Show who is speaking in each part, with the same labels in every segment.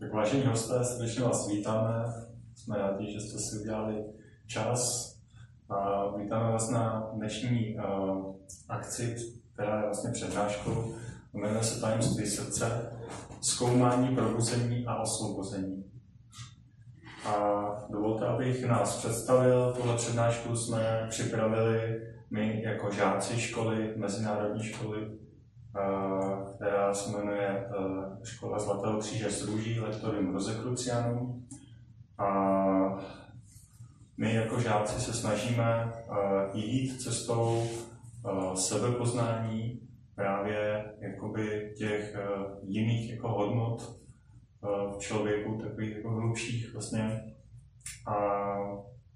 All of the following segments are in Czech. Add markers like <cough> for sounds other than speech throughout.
Speaker 1: Tak vážení hosté, srdečně vás vítáme. Jsme rádi, že jste si udělali čas. A vítáme vás na dnešní uh, akci, která je vlastně přednáškou. Jmenuje se Tajemství srdce, zkoumání, probuzení a osvobození. A dovolte, abych nás představil. Tuhle přednášku jsme připravili my jako žáci školy, mezinárodní školy která se jmenuje e, Škola Zlatého kříže z Růží, lektorem Rozekrucianům. A my jako žáci se snažíme e, jít cestou e, sebepoznání právě jakoby těch jiných jako hodnot v člověku, takových jako hlubších vlastně. A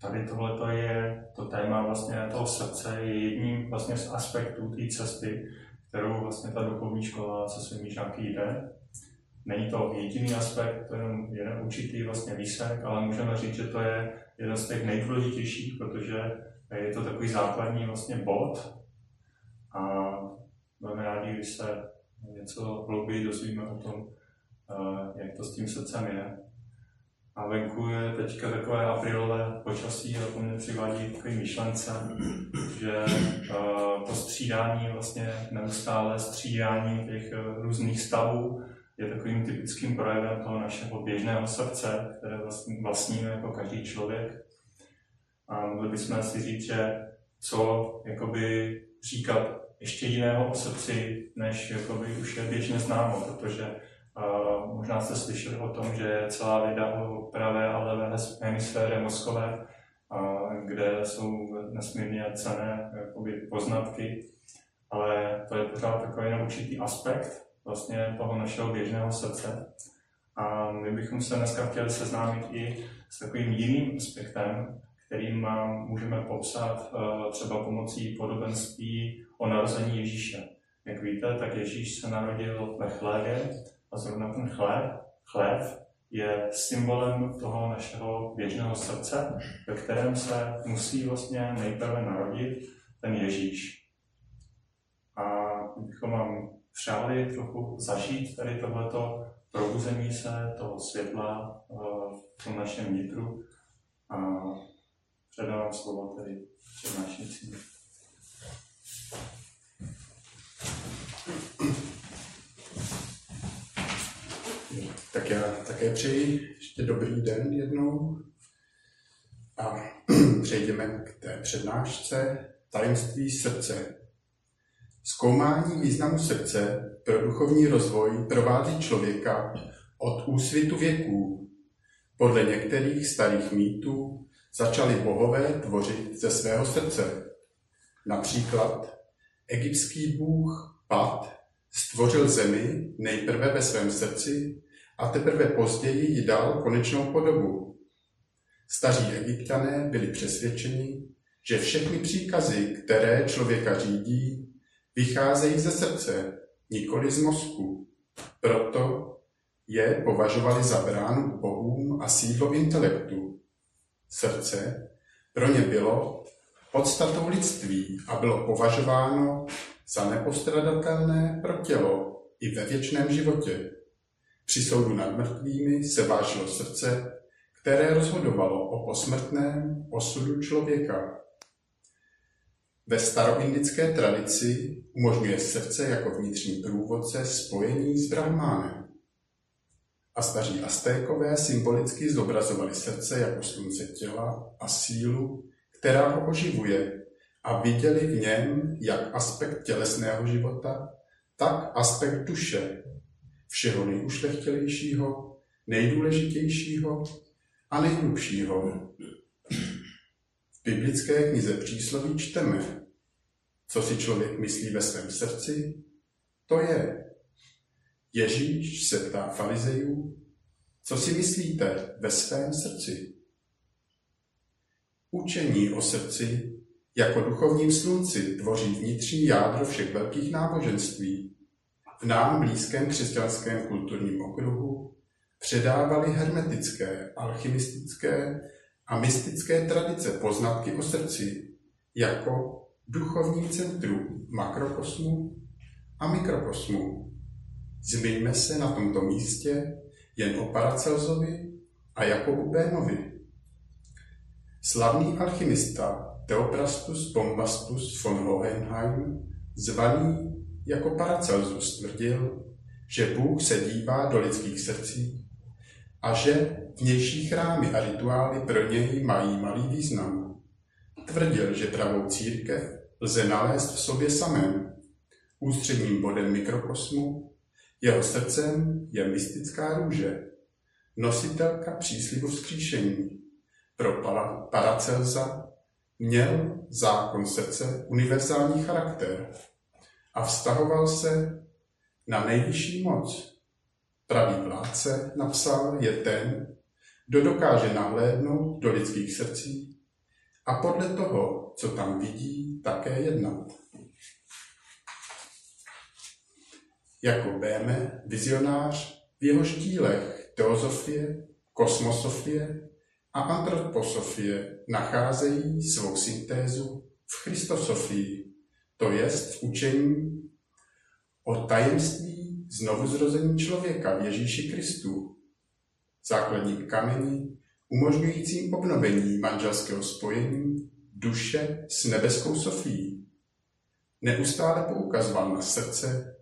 Speaker 1: tady tohle je, to téma vlastně toho srdce je jedním vlastně z aspektů té cesty, kterou vlastně ta duchovní škola se svými žáky jde. Není to jediný aspekt, to je jenom jeden určitý vlastně výsek, ale můžeme říct, že to je jeden z těch nejdůležitějších, protože je to takový základní vlastně bod a budeme rádi, když se něco hlouběji dozvíme o tom, eh, jak to s tím srdcem je. A venku je teďka takové aprilové počasí a to mě přivádí takové myšlence, že uh, to střídání, vlastně neustále střídání těch uh, různých stavů je takovým typickým projevem toho našeho běžného srdce, které vlastně vlastníme jako každý člověk. A mohli bychom si říct, že co jakoby říkat ještě jiného o srdci, než jakoby už je běžně známo, protože Možná jste slyšeli o tom, že je celá věda o pravé a levé hemisféře mozkové, kde jsou nesmírně cené jakoby, poznatky, ale to je pořád takový jenom určitý aspekt vlastně toho našeho běžného srdce. A my bychom se dneska chtěli seznámit i s takovým jiným aspektem, kterým můžeme popsat uh, třeba pomocí podobenství o narození Ježíše. Jak víte, tak Ježíš se narodil ve chlébě, a zrovna ten chléb, chléb je symbolem toho našeho běžného srdce, ve kterém se musí vlastně nejprve narodit ten Ježíš. A bychom vám přáli trochu zažít tady tohleto probuzení se toho světla eh, v tom našem vnitru a předávám slovo tedy přednášejícím.
Speaker 2: Tak já také přeji ještě dobrý den jednou a <clears throat> přejdeme k té přednášce Tajemství srdce. Zkoumání významu srdce pro duchovní rozvoj provází člověka od úsvitu věků. Podle některých starých mýtů začali bohové tvořit ze svého srdce. Například egyptský bůh Pat stvořil zemi nejprve ve svém srdci a teprve později ji dal konečnou podobu. Staří egyptané byli přesvědčeni, že všechny příkazy, které člověka řídí, vycházejí ze srdce, nikoli z mozku. Proto je považovali za bránu bohům a sídlo intelektu. Srdce pro ně bylo podstatou lidství a bylo považováno za nepostradatelné pro tělo i ve věčném životě. Při soudu nad mrtvými se vážilo srdce, které rozhodovalo o posmrtném osudu člověka. Ve staroindické tradici umožňuje srdce jako vnitřní průvodce spojení s Brahmánem. A staří Aztékové symbolicky zobrazovali srdce jako slunce těla a sílu, která ho oživuje a viděli v něm jak aspekt tělesného života, tak aspekt duše, všeho nejušlechtilejšího, nejdůležitějšího a nejhlubšího. V biblické knize přísloví čteme, co si člověk myslí ve svém srdci, to je. Ježíš se ptá farizejů, co si myslíte ve svém srdci? Učení o srdci jako duchovním slunci tvoří vnitřní jádro všech velkých náboženství v nám blízkém křesťanském kulturním okruhu předávali hermetické, alchymistické a mystické tradice poznatky o srdci jako duchovní centrum makrokosmu a mikrokosmu. Zmiňme se na tomto místě jen o Paracelsovi a Jakobu Bémovi. Slavný alchymista Theophrastus Bombastus von Hohenheim, zvaný jako Paracelsus, tvrdil, že Bůh se dívá do lidských srdcí a že vnější chrámy a rituály pro něj mají malý význam. Tvrdil, že pravou církev lze nalézt v sobě samém, ústředním bodem mikrokosmu, jeho srdcem je mystická růže, nositelka příslibu vzkříšení. Pro Paracelza měl zákon srdce univerzální charakter a vztahoval se na nejvyšší moc. Pravý vládce, napsal, je ten, kdo dokáže nahlédnout do lidských srdcí a podle toho, co tam vidí, také jednat. Jako Béme, vizionář, v jeho dílech teozofie, kosmosofie a antroposofie nacházejí svou syntézu v Christosofii, to jest v učení o tajemství znovuzrození člověka v Ježíši Kristu, základní kamení umožňujícím obnovení manželského spojení duše s nebeskou Sofií. Neustále poukazoval na srdce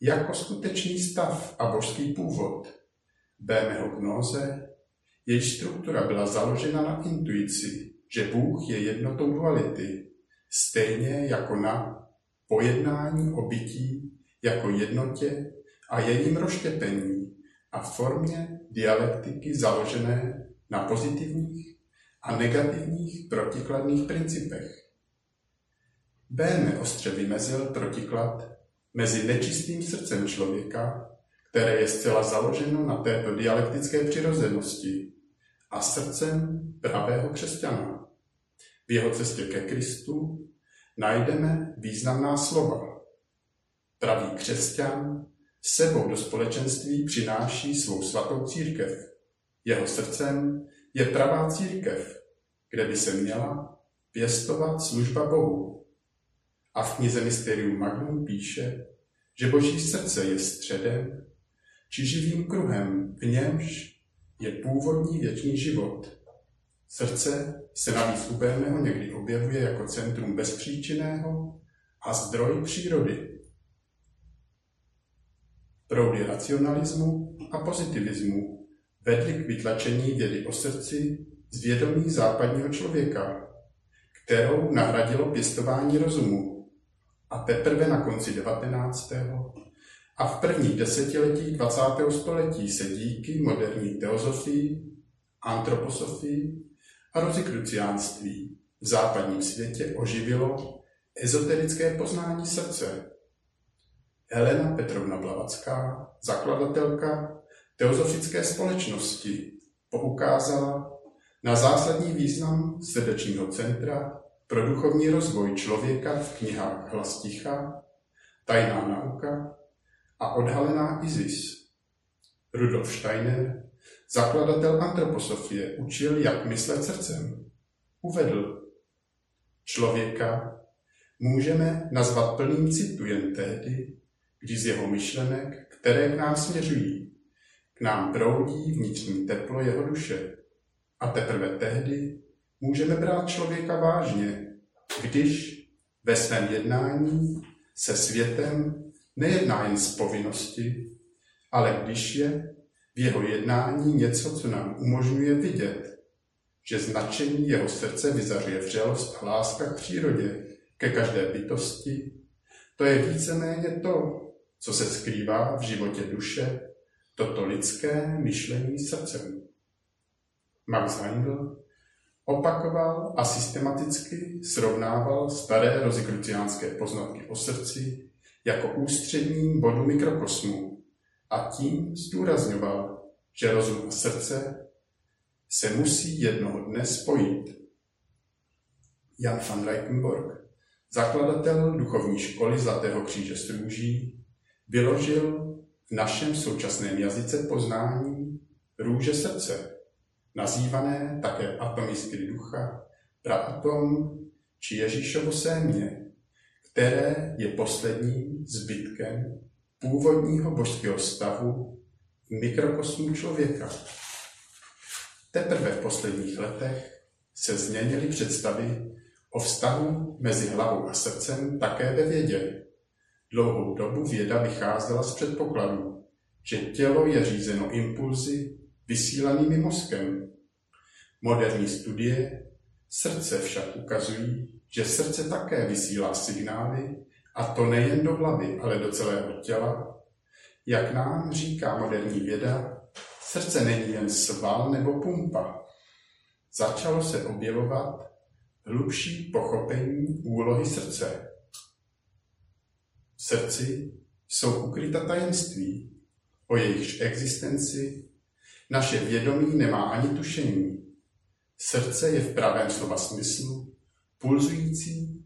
Speaker 2: jako skutečný stav a božský původ. Bémeho gnóze, její struktura byla založena na intuici, že Bůh je jednotou duality, stejně jako na pojednání o bytí jako jednotě a jejím rozštěpení a formě dialektiky založené na pozitivních a negativních protikladných principech. Béme ostře vymezil protiklad mezi nečistým srdcem člověka, které je zcela založeno na této dialektické přirozenosti, a srdcem pravého křesťana. V jeho cestě ke Kristu najdeme významná slova. Pravý křesťan sebou do společenství přináší svou svatou církev. Jeho srdcem je pravá církev, kde by se měla pěstovat služba Bohu. A v knize Mysterium Magnum píše, že Boží srdce je středem či živým kruhem, v němž je původní věčný život. Srdce se navíc u Bémeho někdy objevuje jako centrum bezpříčinného a zdroj přírody. Proudy racionalismu a pozitivismu vedly k vytlačení vědy o srdci z vědomí západního člověka, kterou nahradilo pěstování rozumu. A teprve na konci 19. a v prvních desetiletí 20. století se díky moderní teozofii, antroposofii a rozikruciánství v západním světě oživilo ezoterické poznání srdce. Helena Petrovna Blavacká, zakladatelka teozofické společnosti, poukázala na zásadní význam srdečního centra pro duchovní rozvoj člověka v knihách Hlas ticha, Tajná nauka a Odhalená Isis. Rudolf Steiner Zakladatel antroposofie učil, jak myslet srdcem. Uvedl, člověka můžeme nazvat plným citu jen tehdy, když z jeho myšlenek, které k nám směřují, k nám proudí vnitřní teplo jeho duše. A teprve tehdy můžeme brát člověka vážně, když ve svém jednání se světem nejedná jen z povinnosti, ale když je v jeho jednání něco, co nám umožňuje vidět, že značení jeho srdce vyzařuje vřelost a láska k přírodě, ke každé bytosti. To je víceméně to, co se skrývá v životě duše, toto lidské myšlení srdcem. Max Heindl opakoval a systematicky srovnával staré rozikruciánské poznatky o srdci jako ústředním bodu mikrokosmu a tím zdůrazňoval, že rozum a srdce se musí jednoho dne spojit. Jan van Reichenborg, zakladatel duchovní školy Zlatého kříže s růží, vyložil v našem současném jazyce poznání růže srdce, nazývané také atomy ducha, praatom či Ježíšovo sémě, které je posledním zbytkem původního božského stavu mikrokosmu člověka. Teprve v posledních letech se změnily představy o vztahu mezi hlavou a srdcem také ve vědě. Dlouhou dobu věda vycházela z předpokladu, že tělo je řízeno impulzy vysílanými mozkem. Moderní studie srdce však ukazují, že srdce také vysílá signály, a to nejen do hlavy, ale do celého těla. Jak nám říká moderní věda, srdce není jen sval nebo pumpa. Začalo se objevovat hlubší pochopení úlohy srdce. V srdci jsou ukryta tajemství, o jejichž existenci naše vědomí nemá ani tušení. Srdce je v pravém slova smyslu pulzující,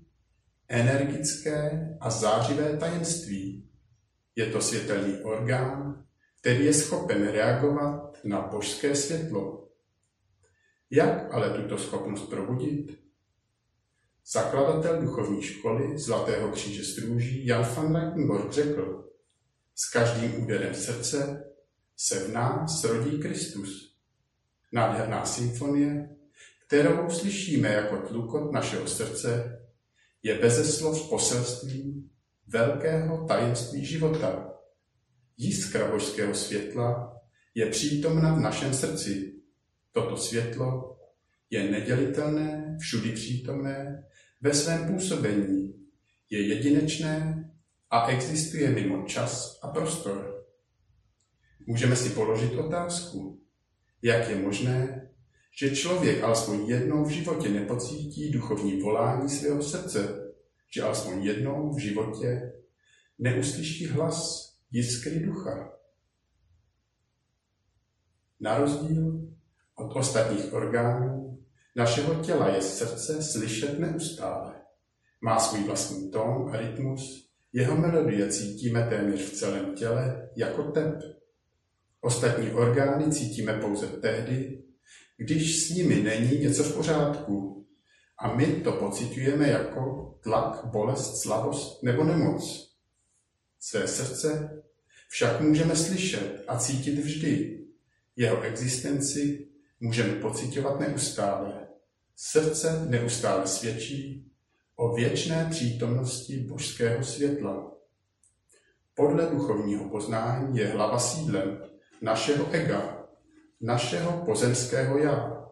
Speaker 2: energické a zářivé tajemství. Je to světelný orgán, který je schopen reagovat na božské světlo. Jak ale tuto schopnost probudit? Zakladatel duchovní školy Zlatého kříže strůží Jan van Reichenborg řekl, s každým úderem srdce se v nás rodí Kristus. Nádherná symfonie, kterou slyšíme jako tlukot našeho srdce, je beze slov poselstvím velkého tajemství života. Jiskra božského světla je přítomna v našem srdci. Toto světlo je nedělitelné, všudy přítomné, ve svém působení, je jedinečné a existuje mimo čas a prostor. Můžeme si položit otázku, jak je možné, že člověk alespoň jednou v životě nepocítí duchovní volání svého srdce, že alespoň jednou v životě neuslyší hlas jiskry ducha. Na rozdíl od ostatních orgánů našeho těla je srdce slyšet neustále. Má svůj vlastní tón a rytmus, jeho melodie cítíme téměř v celém těle jako tep. Ostatní orgány cítíme pouze tehdy, když s nimi není něco v pořádku. A my to pocitujeme jako tlak, bolest, slavost nebo nemoc. Své srdce však můžeme slyšet a cítit vždy. Jeho existenci můžeme pocitovat neustále. Srdce neustále svědčí o věčné přítomnosti božského světla. Podle duchovního poznání je hlava sídlem našeho ega, našeho pozemského já.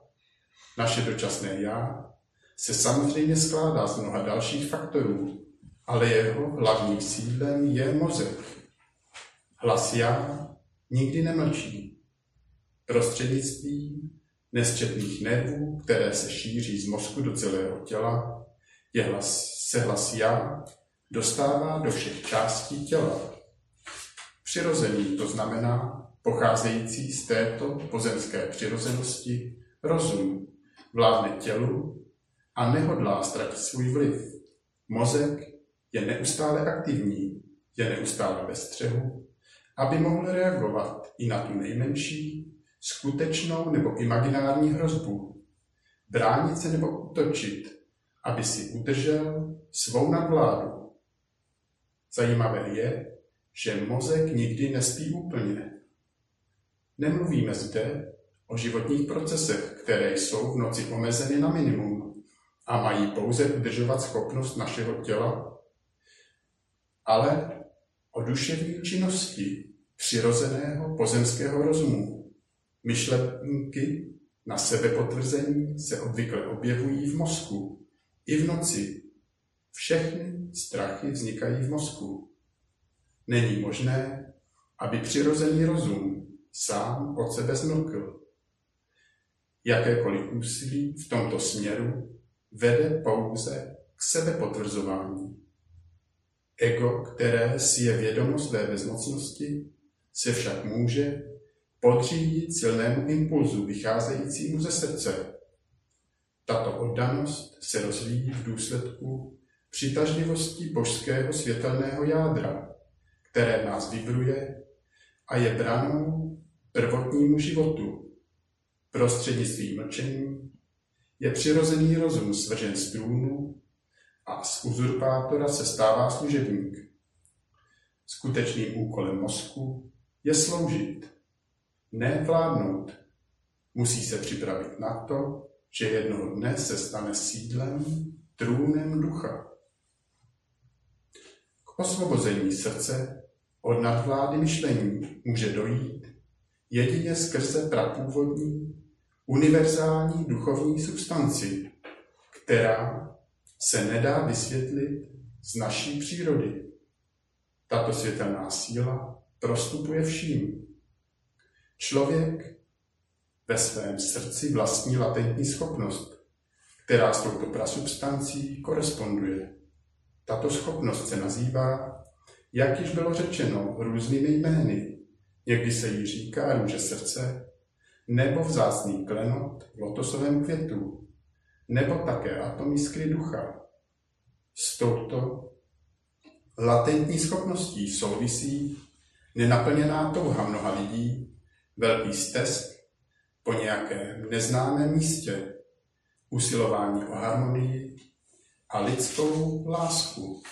Speaker 2: Naše dočasné já se samozřejmě skládá z mnoha dalších faktorů, ale jeho hlavním sídlem je mozek. Hlas já nikdy nemlčí. Prostřednictvím nesčetných nervů, které se šíří z mozku do celého těla, je hlas, se hlas já dostává do všech částí těla. Přirozený to znamená pocházející z této pozemské přirozenosti rozum, vládne tělu a nehodlá ztratit svůj vliv. Mozek je neustále aktivní, je neustále ve střehu, aby mohl reagovat i na tu nejmenší, skutečnou nebo imaginární hrozbu, bránit se nebo útočit, aby si udržel svou nadvládu. Zajímavé je, že mozek nikdy nespí úplně. Nemluvíme zde o životních procesech, které jsou v noci omezeny na minimum a mají pouze udržovat schopnost našeho těla, ale o duševní činnosti přirozeného pozemského rozumu. Myšlenky na sebepotvrzení se obvykle objevují v mozku i v noci. Všechny strachy vznikají v mozku. Není možné, aby přirozený rozum sám od sebe zmlkl. Jakékoliv úsilí v tomto směru vede pouze k sebepotvrzování. Ego, které si je vědomo své bezmocnosti, se však může podřídit silnému impulzu vycházejícímu ze srdce. Tato oddanost se rozvíjí v důsledku přitažlivosti božského světelného jádra, které nás vibruje a je branou prvotnímu životu. Prostřednictvím mlčení je přirozený rozum svržen z trůnu a z uzurpátora se stává služebník. Skutečným úkolem mozku je sloužit, ne vládnout. Musí se připravit na to, že jednoho dne se stane sídlem, trůnem ducha. K osvobození srdce od nadvlády myšlení může dojít jedině skrze prapůvodní, univerzální duchovní substanci, která se nedá vysvětlit z naší přírody. Tato světelná síla prostupuje vším. Člověk ve svém srdci vlastní latentní schopnost, která s touto prasubstancí koresponduje. Tato schopnost se nazývá, jak již bylo řečeno, různými jmény. Někdy se jí říká růže srdce, nebo vzácný klenot v lotosovém květu, nebo také atom jiskry ducha. S touto latentní schopností souvisí nenaplněná touha mnoha lidí, velký stesk po nějakém neznámém místě, usilování o harmonii a lidskou lásku.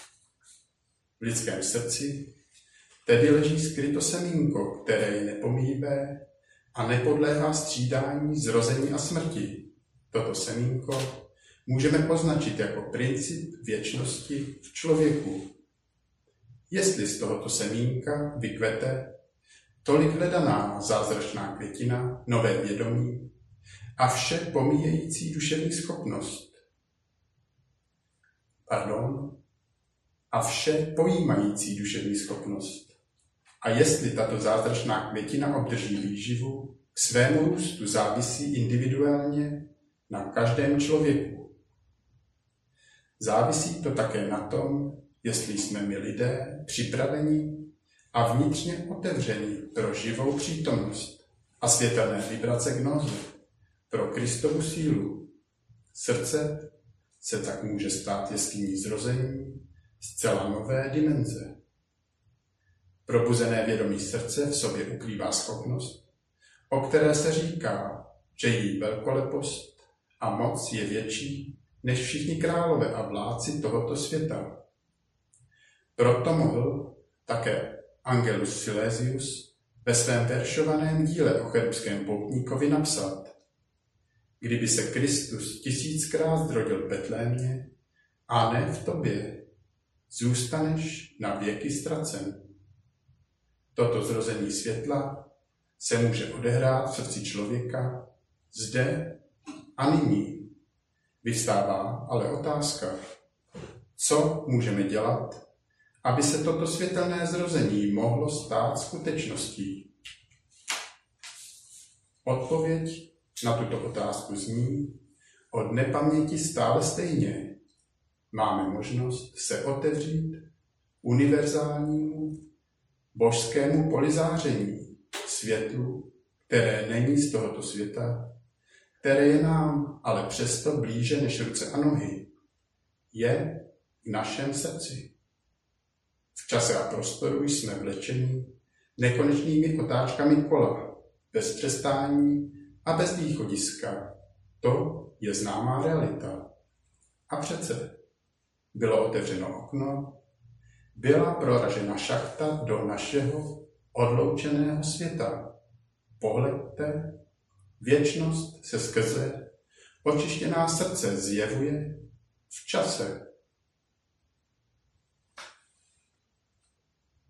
Speaker 2: V lidském srdci tedy leží skryto semínko, které je nepomíjivé a nepodléhá střídání zrození a smrti. Toto semínko můžeme označit jako princip věčnosti v člověku. Jestli z tohoto semínka vykvete tolik hledaná zázračná květina, nové vědomí a vše pomíjející duševní schopnost. Pardon, a vše pojímající duševní schopnost. A jestli tato zázračná květina obdrží výživu, k svému růstu závisí individuálně na každém člověku. Závisí to také na tom, jestli jsme my lidé připraveni a vnitřně otevření pro živou přítomnost a světelné vibrace gnozy, pro Kristovu sílu. Srdce se tak může stát jeskyní zrození zcela nové dimenze. Probuzené vědomí srdce v sobě ukrývá schopnost, o které se říká, že její velkolepost a moc je větší než všichni králové a vládci tohoto světa. Proto mohl také Angelus Silesius ve svém veršovaném díle o cherubském poutníkovi napsat, kdyby se Kristus tisíckrát zrodil v Betlémě a ne v tobě, zůstaneš na věky ztracen. Toto zrození světla se může odehrát v srdci člověka zde a nyní. Vystává ale otázka, co můžeme dělat, aby se toto světelné zrození mohlo stát skutečností? Odpověď na tuto otázku zní, od nepaměti stále stejně. Máme možnost se otevřít univerzálnímu božskému polizáření, světlu, které není z tohoto světa, které je nám ale přesto blíže než ruce a nohy, je v našem srdci. V čase a prostoru jsme vlečeni nekonečnými otáčkami kola, bez přestání a bez východiska. To je známá realita. A přece bylo otevřeno okno, byla proražena šachta do našeho odloučeného světa. Pohledte, věčnost se skrze očištěná srdce zjevuje v čase